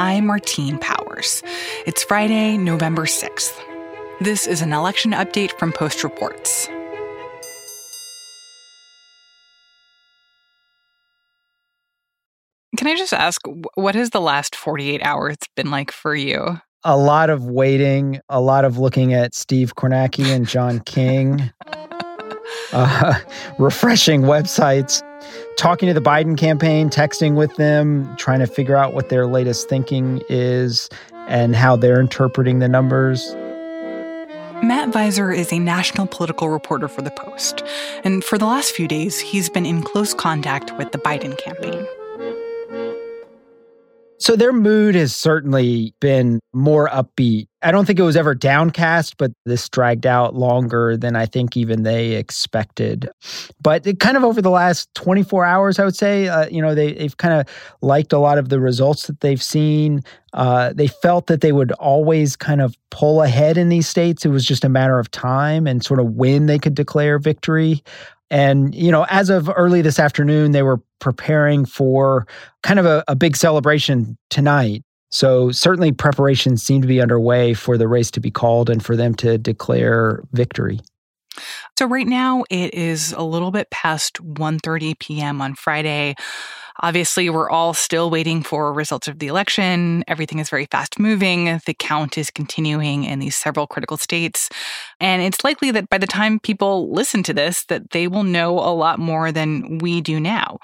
I'm Martine Powers. It's Friday, November 6th. This is an election update from Post Reports. Can I just ask, what has the last 48 hours been like for you? A lot of waiting, a lot of looking at Steve Kornacki and John King, uh, refreshing websites, talking to the Biden campaign, texting with them, trying to figure out what their latest thinking is and how they're interpreting the numbers. Matt Viser is a national political reporter for The Post. And for the last few days, he's been in close contact with the Biden campaign. So their mood has certainly been more upbeat. I don't think it was ever downcast, but this dragged out longer than I think even they expected. But it kind of over the last 24 hours, I would say, uh, you know, they, they've kind of liked a lot of the results that they've seen. Uh, they felt that they would always kind of pull ahead in these states. It was just a matter of time and sort of when they could declare victory. And, you know, as of early this afternoon, they were preparing for kind of a, a big celebration tonight. So certainly preparations seem to be underway for the race to be called and for them to declare victory. So right now it is a little bit past 1:30 p.m. on Friday. Obviously, we're all still waiting for results of the election. Everything is very fast moving. The count is continuing in these several critical states. And it's likely that by the time people listen to this, that they will know a lot more than we do now.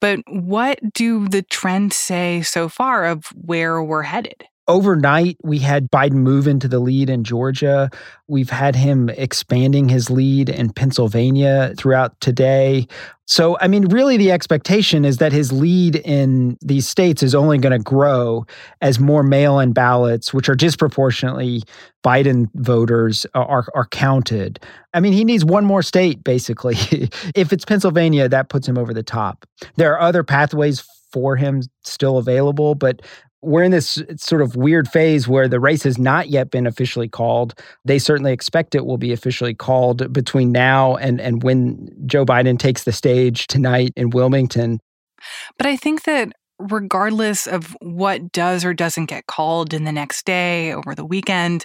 But what do the trends say so far of where we're headed? Overnight, we had Biden move into the lead in Georgia. We've had him expanding his lead in Pennsylvania throughout today. So, I mean, really, the expectation is that his lead in these states is only going to grow as more mail in ballots, which are disproportionately Biden voters, are, are counted. I mean, he needs one more state, basically. if it's Pennsylvania, that puts him over the top. There are other pathways for him still available, but we're in this sort of weird phase where the race has not yet been officially called. They certainly expect it will be officially called between now and, and when Joe Biden takes the stage tonight in Wilmington. But I think that regardless of what does or doesn't get called in the next day over the weekend,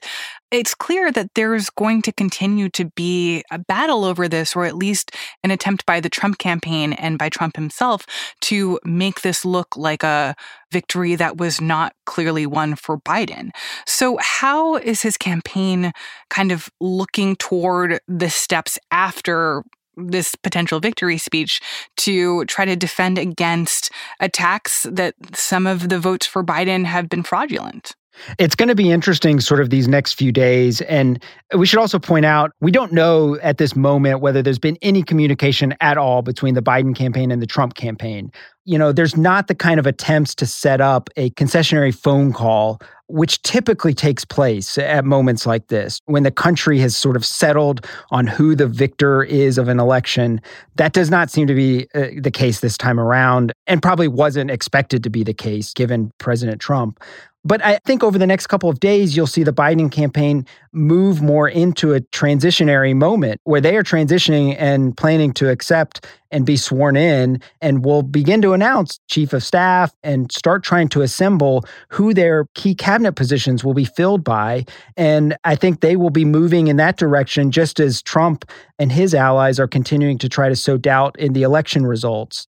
it's clear that there's going to continue to be a battle over this, or at least an attempt by the Trump campaign and by Trump himself to make this look like a victory that was not clearly won for Biden. So, how is his campaign kind of looking toward the steps after this potential victory speech to try to defend against attacks that some of the votes for Biden have been fraudulent. It's going to be interesting, sort of these next few days. And we should also point out we don't know at this moment whether there's been any communication at all between the Biden campaign and the Trump campaign. You know, there's not the kind of attempts to set up a concessionary phone call, which typically takes place at moments like this when the country has sort of settled on who the victor is of an election. That does not seem to be uh, the case this time around, and probably wasn't expected to be the case given President Trump. But I think over the next couple of days, you'll see the Biden campaign move more into a transitionary moment where they are transitioning and planning to accept and be sworn in and will begin to announce chief of staff and start trying to assemble who their key cabinet positions will be filled by. And I think they will be moving in that direction just as Trump and his allies are continuing to try to sow doubt in the election results.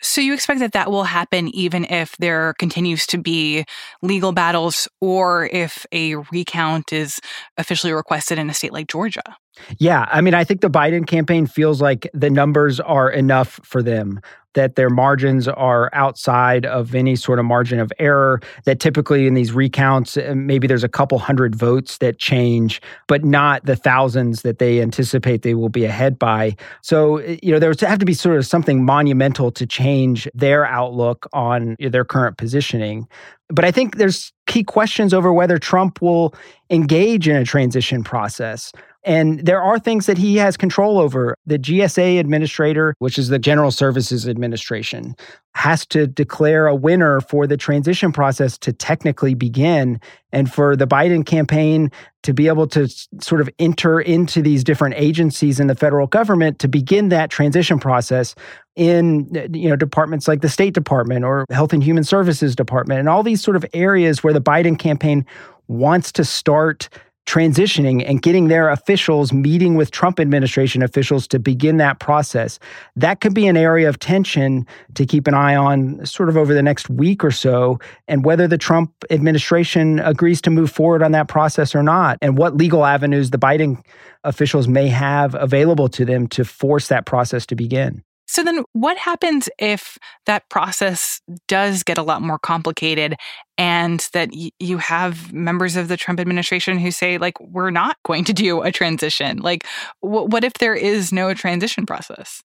So you expect that that will happen even if there continues to be legal battles or if a recount is officially requested in a state like Georgia? Yeah, I mean, I think the Biden campaign feels like the numbers are enough for them, that their margins are outside of any sort of margin of error. That typically in these recounts, uh, maybe there's a couple hundred votes that change, but not the thousands that they anticipate they will be ahead by. So, uh, you know, there would have to be sort of something monumental to change their outlook on their current positioning. But I think there's key questions over whether Trump will engage in a transition process And there are things that he has control over. The GSA administrator, which is the General Services Administration, has to declare a winner for the transition process to technically begin and for the Biden campaign to be able to sort of enter into these different agencies in the federal government to begin that transition process in you know departments like the State Department or Health and Human Services Department and all these sort of areas where the Biden campaign wants to start transitioning and getting their officials meeting with Trump administration officials to begin that process. That could be an area of tension to keep an eye on sort of over the next week or so, and whether the Trump administration agrees to move forward on that process or not, and what legal avenues the Biden officials may have available to them to force that process to begin. So then what happens if that process does get a lot more complicated and that y- you have members of the Trump administration who say like we're not going to do a transition? Like w- what if there is no transition process?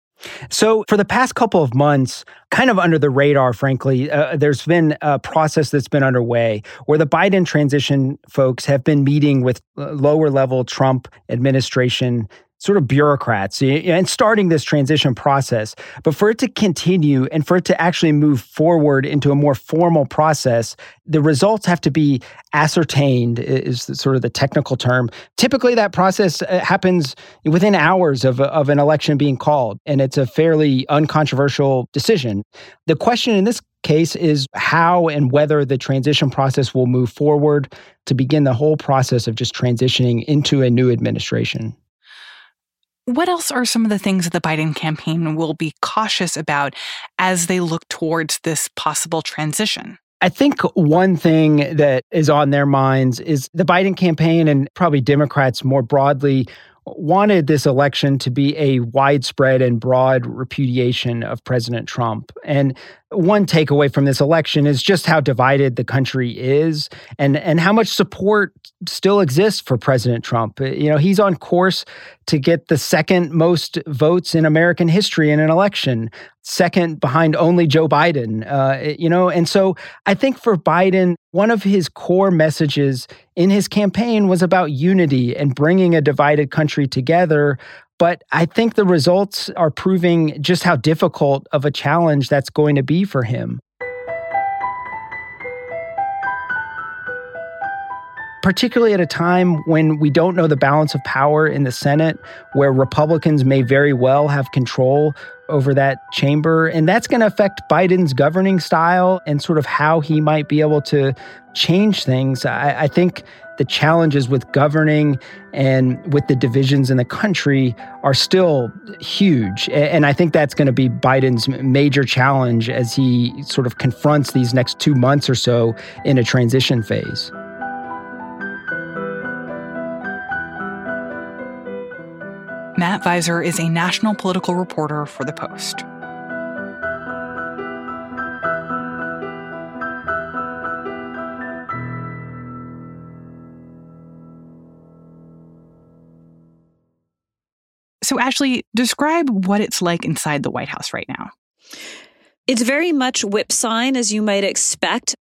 So, for the past couple of months, kind of under the radar, frankly, uh, there's been a process that's been underway where the Biden transition folks have been meeting with uh, lower level Trump administration sort of bureaucrats and starting this transition process. But for it to continue and for it to actually move forward into a more formal process, the results have to be ascertained, is sort of the technical term. Typically, that process uh, happens within hours of, of an election being called, and it's a fairly uncontroversial decision. The question in this case is how and whether the transition process will move forward to begin the whole process of just transitioning into a new administration. What else are some of the things that the Biden campaign will be cautious about as they look towards this possible transition? I think one thing that is on their minds is the Biden campaign and probably Democrats more broadly wanted this election to be a widespread and broad repudiation of President Trump. And one takeaway from this election is just how divided the country is and and how much support still exists for President Trump. You know, he's on course to get the second most votes in American history in an election, second behind only Joe Biden. Uh, you know, and so I think for Biden, one of his core messages in his campaign was about unity and bringing a divided country together but I think the results are proving just how difficult of a challenge that's going to be for him. particularly at a time when we don't know the balance of power in the Senate, where Republicans may very well have control over that chamber. And that's going to affect Biden's governing style and sort of how he might be able to change things. I, I think the challenges with governing and with the divisions in the country are still huge. And I think that's going to be Biden's major challenge as he sort of confronts these next two months or so in a transition phase. Matt Viser is a national political reporter for The Post. So, Ashley, describe what it's like inside the White House right now. It's very much whip sign, as you might expect.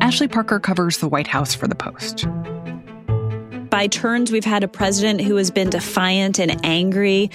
Ashley Parker covers the White House for The Post. By turns, we've had a president who has been defiant and angry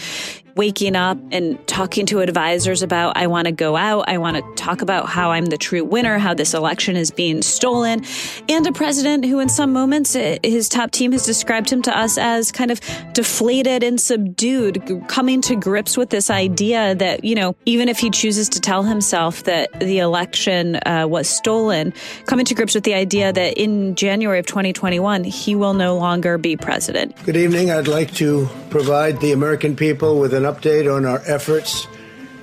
waking up and talking to advisors about, I want to go out. I want to talk about how I'm the true winner, how this election is being stolen. And a president who, in some moments, eh, his top team has described him to us as kind of deflated and subdued, coming to grips with this idea that, you know, even if he chooses to tell himself that the election uh, was stolen, coming to grips with the idea that in January of 2021, he will no longer be president. Good evening. I'd like to provide the American people with an update on our efforts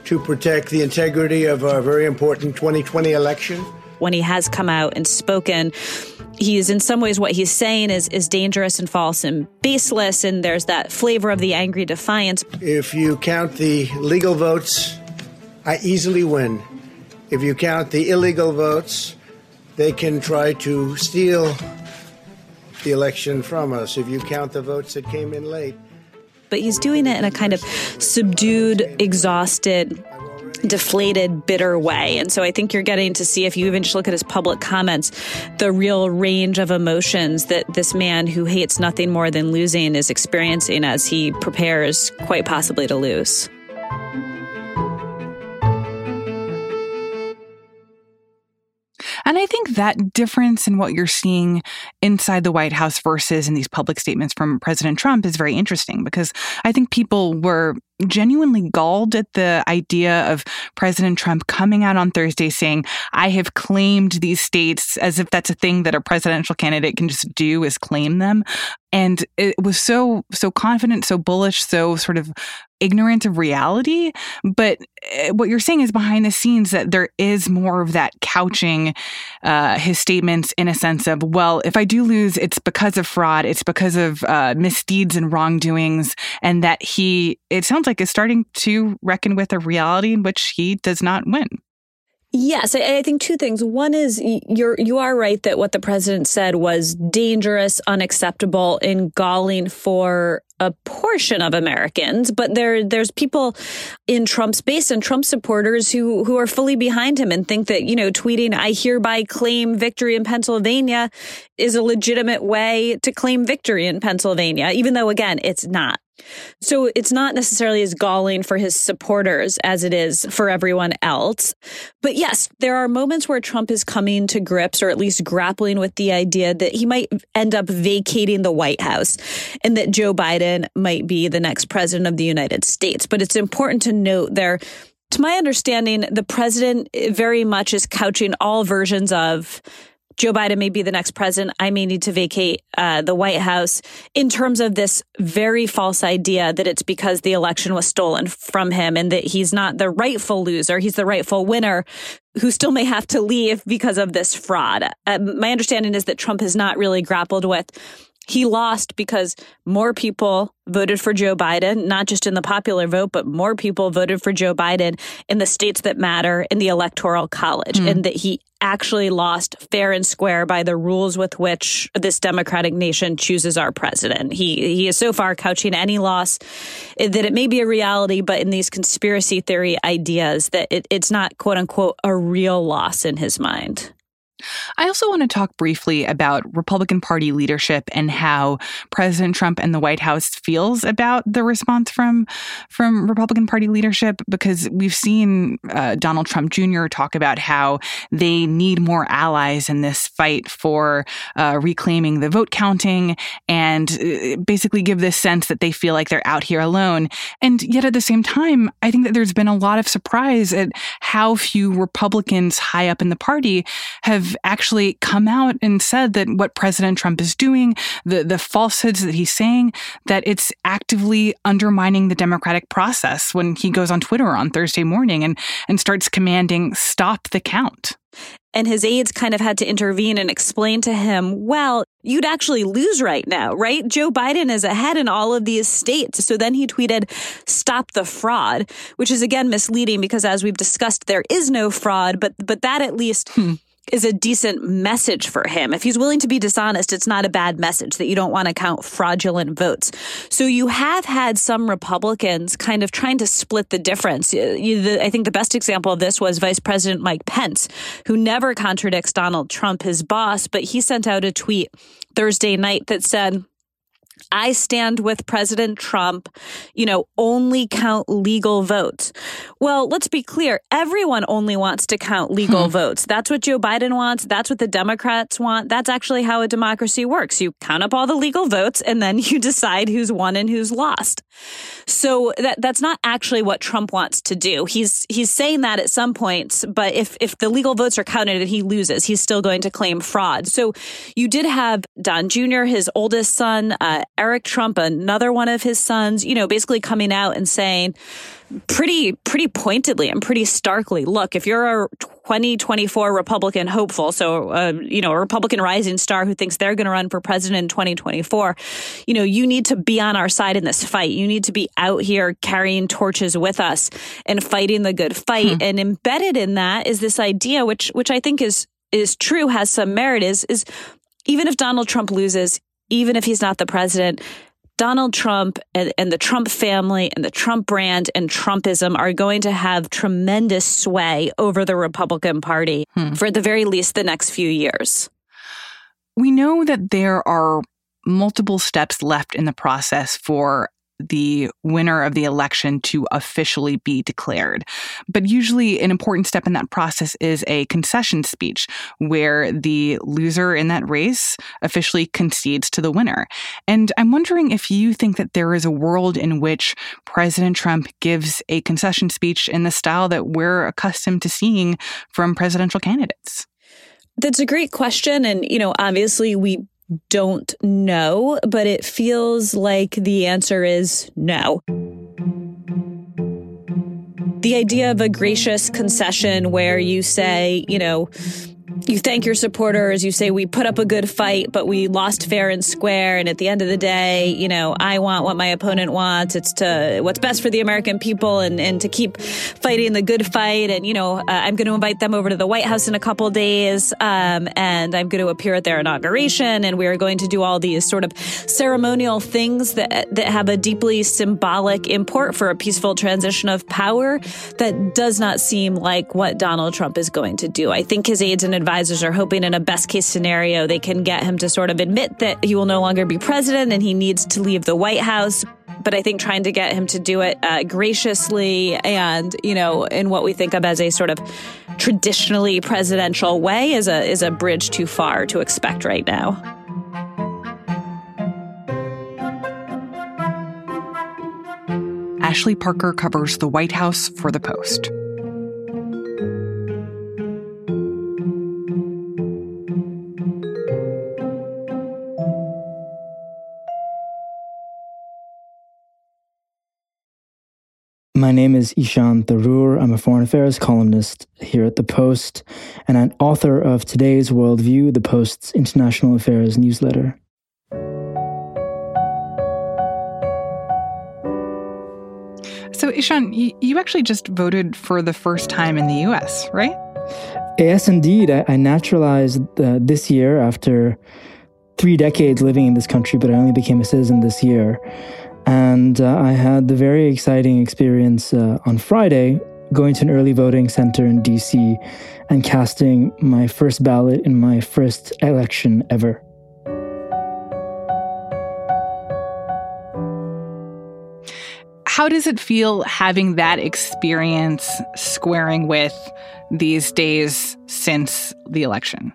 to protect the integrity of our very important 2020 election. When he has come out and spoken, he is in some ways what he's saying is is dangerous and false and baseless and there's that flavor of the angry defiance. If you count the legal votes, I easily win. If you count the illegal votes, they can try to steal the election from us. If you count the votes that came in late, but he's doing it in a kind of subdued, exhausted, deflated, bitter way. And so I think you're getting to see, if you even just look at his public comments, the real range of emotions that this man who hates nothing more than losing is experiencing as he prepares quite possibly to lose. And I think that difference in what you're seeing inside the White House versus in these public statements from President Trump is very interesting because I think people were genuinely galled at the idea of President Trump coming out on Thursday saying, I have claimed these states as if that's a thing that a presidential candidate can just do is claim them. And it was so, so confident, so bullish, so sort of ignorant of reality. But eh, what you're saying is behind the scenes that there is more of that couching uh, his statements in a sense of, well, if I do lose, it's because of fraud, it's because of uh, misdeeds and wrongdoings, and that he, it sounds like, is starting to reckon with a reality in which he does not win. Yes, I, think two things. One is you're you are right that what the president said was dangerous, unacceptable, and galling for a portion of Americans, but there there's people in Trump's base and Trump supporters who who are fully behind him and think that, you know, tweeting I hereby claim victory in Pennsylvania is a legitimate way to claim victory in Pennsylvania, even though again, it's not. So it's not necessarily as galling for his supporters as it is for everyone else. But yes, there are moments where Trump is coming to grips or at least grappling with the idea that he might end up vacating the White House and that Joe Biden might be the next president of the United States. But it's important to note there to my understanding, the president very much is couching all versions of Joe Biden may be the next president. I may need to vacate uh, the White House in terms of this very false idea that it's because the election was stolen from him and that he's not the rightful loser. He's the rightful winner who still may have to leave because of this fraud. Uh, my understanding is that Trump has not really grappled with he lost because more people voted for Joe Biden, not just in the popular vote, but more people voted for Joe Biden in the states that matter in the electoral college, mm. and that he actually lost fair and square by the rules with which this democratic nation chooses our president. He he is so far couching any loss that it may be a reality, but in these conspiracy theory ideas that it, it's not quote unquote a real loss in his mind. I also want to talk briefly about Republican Party leadership and how President Trump and the White House feels about the response from from Republican Party leadership because we've seen uh, Donald Trump Jr. talk about how they need more allies in this fight for uh, reclaiming the vote counting and uh, basically give this sense that they feel like they're out here alone. And yet at the same time, I think that there's been a lot of surprise at how few Republicans high up in the party have actually come out and said that what President Trump is doing, the, the falsehoods that he's saying, that it's actively undermining the democratic process when he goes on Twitter on Thursday morning and, and starts commanding stop the count. And his aides kind of had to intervene and explain to him, well, you'd actually lose right now, right? Joe Biden is ahead in all of these states. So then he tweeted, stop the fraud, which is again misleading because as we've discussed, there is no fraud, but, but that at least. Hmm is a decent message for him. If he's willing to be dishonest, it's not a bad message that you don't want to count fraudulent votes. So you have had some Republicans kind of trying to split the difference. I think the best example of this was Vice President Mike Pence, who never contradicts Donald Trump, his boss, but he sent out a tweet Thursday night that said, I stand with President Trump, you know, only count legal votes. Well, let's be clear. Everyone only wants to count legal hmm. votes. That's what Joe Biden wants. That's what the Democrats want. That's actually how a democracy works. You count up all the legal votes and then you decide who's won and who's lost. So that that's not actually what Trump wants to do. He's he's saying that at some points, but if if the legal votes are counted and he loses, he's still going to claim fraud. So you did have Don Jr., his oldest son, uh, Eric Trump, another one of his sons, you know, basically coming out and saying pretty pretty pointedly and pretty starkly, look, if you're a 2024 Republican hopeful, so uh, you know, a Republican rising star who thinks they're going to run for president in 2024, you know, you need to be on our side in this fight. You need to be out here carrying torches with us and fighting the good fight. Hmm. And embedded in that is this idea which which I think is is true, has some merit is is even if Donald Trump loses, even if he's not the president, Donald Trump and, and, the Trump family and the Trump brand and Trumpism are going to have tremendous sway over the Republican Party hmm. for at the very least the next few years. We know that there are multiple steps left in the process for the winner of the election to officially be declared. But usually, an important step in that process is a concession speech where the loser in that race officially concedes to the winner. And I'm wondering if you think that there is a world in which President Trump gives a concession speech in the style that we're accustomed to seeing from presidential candidates. That's a great question. And, you know, obviously we don't know, but it feels like the answer is no. The idea of a gracious concession where you say, you know, you thank your supporters. You say, we put up a good fight, but we lost fair and square. And at the end of the day, you know, I want what my opponent wants. It's to what's best for the American people and, and to keep fighting the good fight. And, you know, uh, I'm going to invite them over to the White House in a couple days. Um, and I'm going to appear at their inauguration. And we are going to do all these sort of ceremonial things that, that have a deeply symbolic import for a peaceful transition of power that does not seem like what Donald Trump is going to do. I think his aides and advisors are hoping in a best case scenario they can get him to sort of admit that he will no longer be president and he needs to leave the White House. But I think trying to get him to do it uh, graciously and, you know, in what we think of as a sort of traditionally presidential way is a, is a bridge too far to expect right now. Ashley Parker covers the White House for The Post. My name is Ishan Tharoor. I'm a foreign affairs columnist here at The Post and an author of today's Worldview, The Post's international affairs newsletter. So, Ishan, you actually just voted for the first time in the US, right? Yes, indeed. I, naturalized uh, this year after three decades living in this country, but I only became a citizen this year. And uh, I had the very exciting experience uh, on Friday going to an early voting center in DC and casting my first ballot in my first election ever. How does it feel having that experience squaring with these days since the election?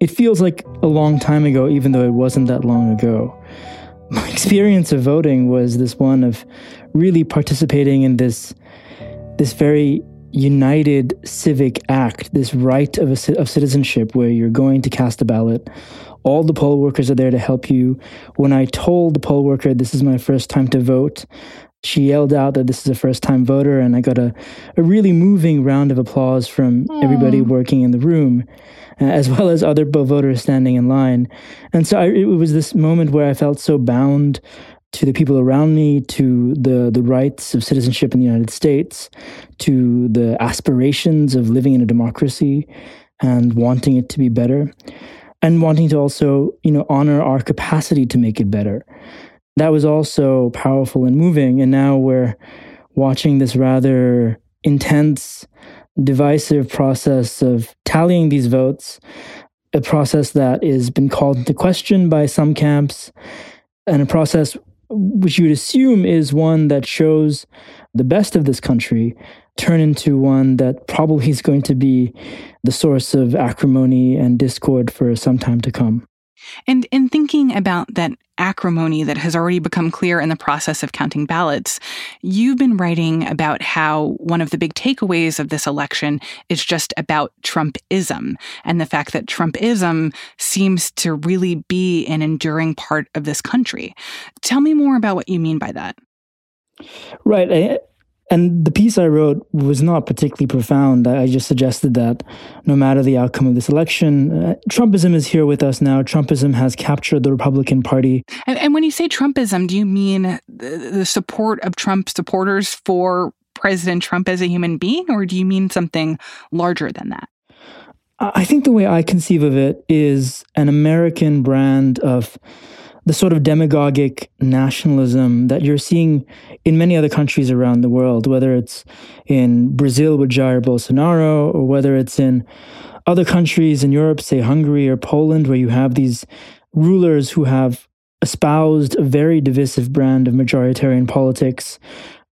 It feels like a long time ago, even though it wasn't that long ago my experience of voting was this one of really participating in this this very united civic act, this right of, a, of citizenship where you're going to cast a ballot. All the poll workers are there to help you. When I told the poll worker this is my first time to vote, she yelled out that this is a first time voter, and I got a, a really moving round of applause from Aww. everybody working in the room. Uh, as well as other voters standing in line. And so I, it was this moment where I felt so bound to the people around me, to the, the rights of citizenship in the United States, to the aspirations of living in a democracy and wanting it to be better, and wanting to also, you know, honor our capacity to make it better. That was also powerful and moving. And now we're watching this rather intense divisive process of tallying these votes, a process that has been called into question by some camps, and a process which you would assume is one that shows the best of this country turn into one that probably is going to be the source of acrimony and discord for some time to come. And in thinking about that acrimony that has already become clear in the process of counting ballots, you've been writing about how one of the big takeaways of this election is just about Trumpism and the fact that Trumpism seems to really be an enduring part of this country. Tell me more about what you mean by that. Right. And the piece I wrote was not particularly profound. I just suggested that no matter the outcome of this election, uh, Trumpism is here with us now. Trumpism has captured the Republican Party. And, and when you say Trumpism, do you mean the, the support of Trump supporters for President Trump as a human being, or do you mean something larger than that? I think the way I conceive of it is an American brand of the sort of demagogic nationalism that you're seeing in many other countries around the world, whether it's in Brazil with Jair Bolsonaro or whether it's in other countries in Europe, say Hungary or Poland, where you have these rulers who have espoused a very divisive brand of majoritarian politics.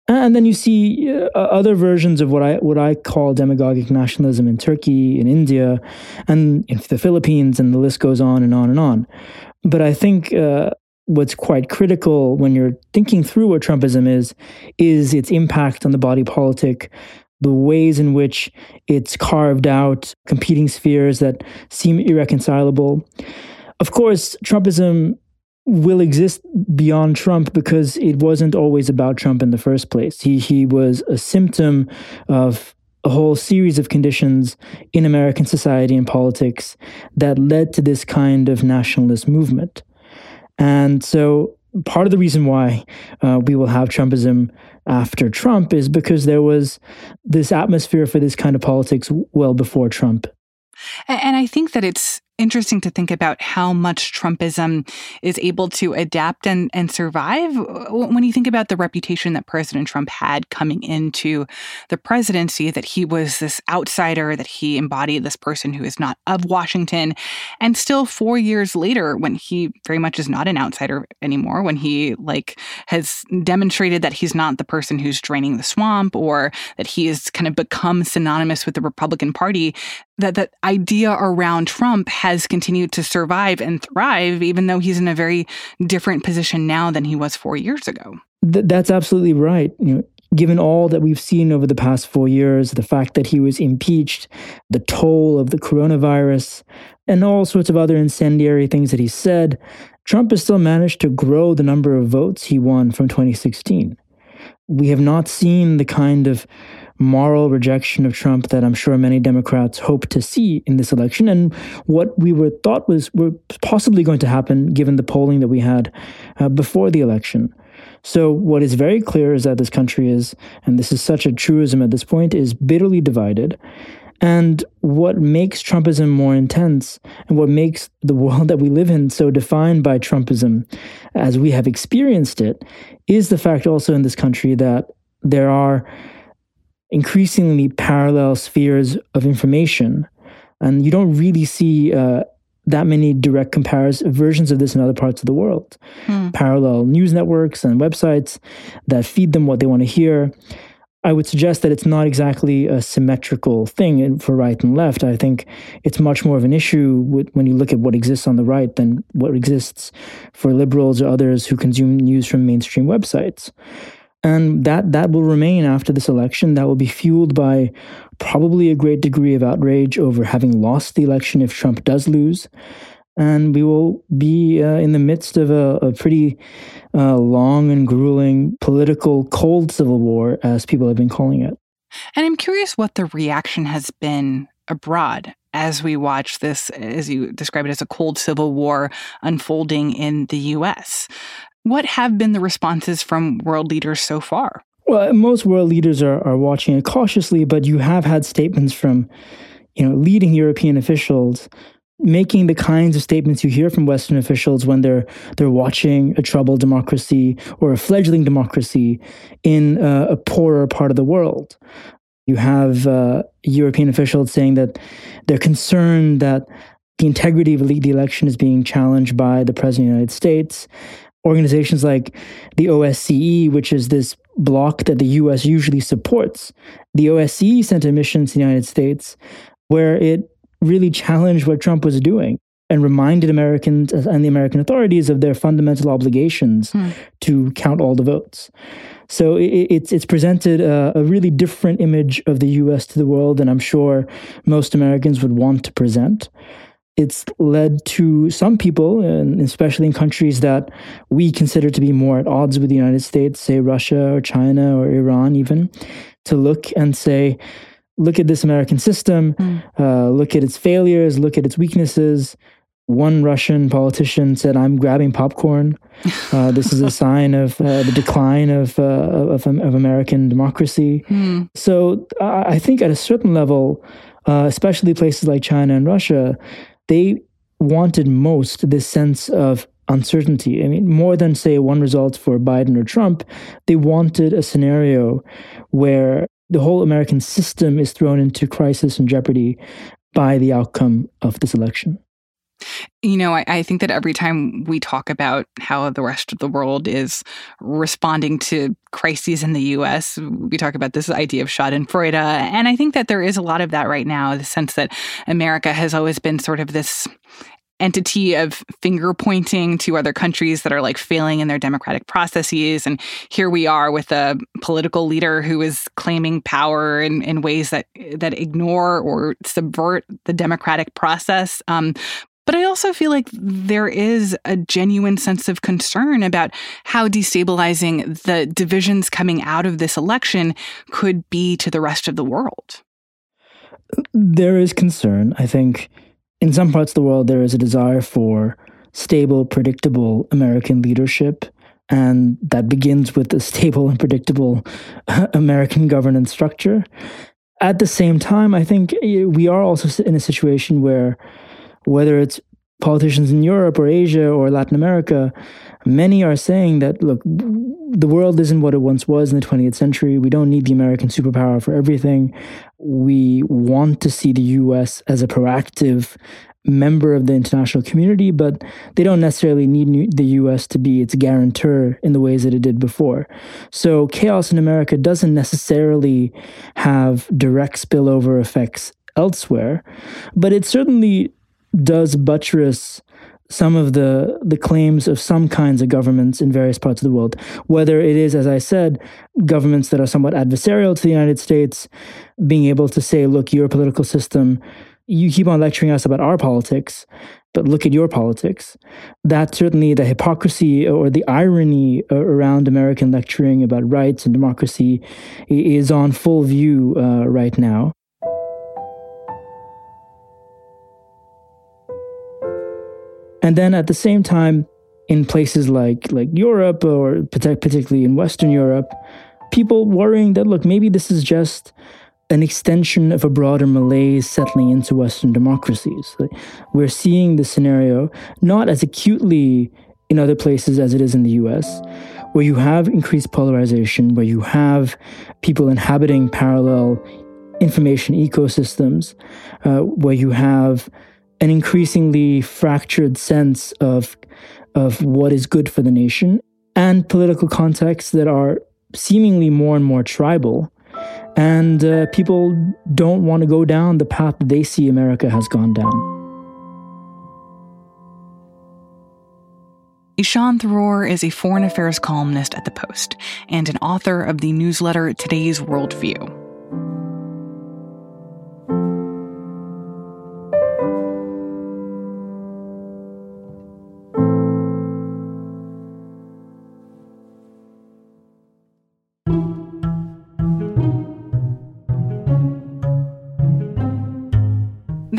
And then you see uh, other versions of what I what I call demagogic nationalism in Turkey, in India, and in the Philippines, and the list goes on and on and on. But I think uh, what's quite critical when you're thinking through what Trumpism is, is its impact on the body politic, the ways in which it's carved out competing spheres that seem irreconcilable. Of course, Trumpism will exist beyond Trump because it wasn't always about Trump in the first place. He he was a symptom of a whole series of conditions in American society and politics that led to this kind of nationalist movement. And so part of the reason why uh, we will have Trumpism after Trump is because there was this atmosphere for this kind of politics well before Trump. And I think that it's interesting to think about how much Trumpism is able to adapt and, and survive. Uh, when you think about the reputation that President Trump had coming into the presidency, that he was this outsider, that he embodied this person who is not of Washington. And still four years later, when he very much is not an outsider anymore, when he like has demonstrated that he's not the person who's draining the swamp or that he has kind of become synonymous with the Republican Party, that that idea around Trump has continued to survive and thrive, even though he's in a very different position now than he was four years ago. Th- that's absolutely right. You know, given all that we've seen over the past four years, the fact that he was impeached, the toll of the coronavirus, and all sorts of other incendiary things that he said, Trump has still managed to grow the number of votes he won from 2016. We have not seen the kind of moral rejection of Trump that I'm sure many Democrats hope to see in this election, and what we were thought was were possibly going to happen given the polling that we had uh, before the election. So what is very clear is that this country is, and this is such a truism at this point, is bitterly divided. And what makes Trumpism more intense and what makes the world that we live in so defined by Trumpism as we have experienced it is the fact also in this country that there are increasingly parallel spheres of information. And you don't really see uh, that many direct comparison versions of this in other parts of the world. Hmm. Parallel news networks and websites that feed them what they want to hear. I would suggest that it's not exactly a symmetrical thing for right and left. I think it's much more of an issue with, when you look at what exists on the right than what exists for liberals or others who consume news from mainstream websites and that that will remain after this election. That will be fueled by probably a great degree of outrage over having lost the election if Trump does lose. And we will be uh, in the midst of a, a pretty uh, long and grueling political cold civil war as people have been calling it. And i'm curious what the reaction has been abroad as we watch this, as you describe it, as a cold civil war unfolding in the US. What have been the responses from world leaders so far? Well, most world leaders are, are watching it cautiously, but you have had statements from, you know, leading European officials making the kinds of statements you hear from Western officials when they're they're watching a troubled democracy or a fledgling democracy in a poorer part of the world. You have uh, European officials saying that they're concerned that the integrity of the election is being challenged by the president of the United States organizations like the OSCE, which is this bloc that the US usually supports, the OSCE sent a mission to the United States where it really challenged what Trump was doing and reminded Americans and the American authorities of their fundamental obligations hmm. to count all the votes. So it, it's it's presented a, a, really different image of the U.S. to the world than I'm sure most Americans would want to present it's led to some people, and especially in countries that we consider to be more at odds with the United States, say Russia or China or Iran, even, to look and say, look at this American system, mm. uh, look at its failures, look at its weaknesses. One Russian politician said, I'm grabbing popcorn. Uh, this is a sign of uh, the decline of, uh, of, of, American democracy. Mm. So I think at a certain level, uh, especially places like China and Russia, they wanted most this sense of uncertainty. I mean, more than, say, one result for Biden or Trump, they wanted a scenario where the whole American system is thrown into crisis and jeopardy by the outcome of this election. You know, I, I, think that every time we talk about how the rest of the world is responding to crises in the US, we talk about this idea of Schadenfreude. And I think that there is a lot of that right now, the sense that America has always been sort of this entity of finger pointing to other countries that are like failing in their democratic processes. And here we are with a political leader who is claiming power in, in ways that that ignore or subvert the democratic process. Um, but I also feel like there is a genuine sense of concern about how destabilizing the divisions coming out of this election could be to the rest of the world. There is concern. I think in some parts of the world, there is a desire for stable, predictable American leadership. And that begins with a stable and predictable American governance structure. At the same time, I think eh, we are also in a situation where, whether it's politicians in Europe or Asia or Latin America, many are saying that, look, the world isn't what it once was in the 20th century. We don't need the American superpower for everything. We want to see the US as a proactive member of the international community, but they don't necessarily need the US to be its guarantor in the ways that it did before. So chaos in America doesn't necessarily have direct spillover effects elsewhere, but it certainly does buttress some of the the claims of some kinds of governments in various parts of the world. Whether it is as i said governments that are somewhat adversarial to the united states being able to say look your political system you keep on lecturing us about our politics but look at your politics. That certainly the hypocrisy or the irony around american lecturing about rights and democracy is on full view uh, right now And then at the same time, in places like like Europe or particularly in Western Europe, people worrying that look, maybe this is just an extension of a broader malaise settling into Western democracies. We're seeing the scenario not as acutely in other places as it is in the US, where you have increased polarization, where you have people inhabiting parallel information ecosystems, uh, where you have an increasingly fractured sense of of what is good for the nation and political contexts that are seemingly more and more tribal and uh, people don't want to go down the path they see America has gone down. Ishan Tharoor is a foreign affairs columnist at The Post and an author of the newsletter Today's Worldview.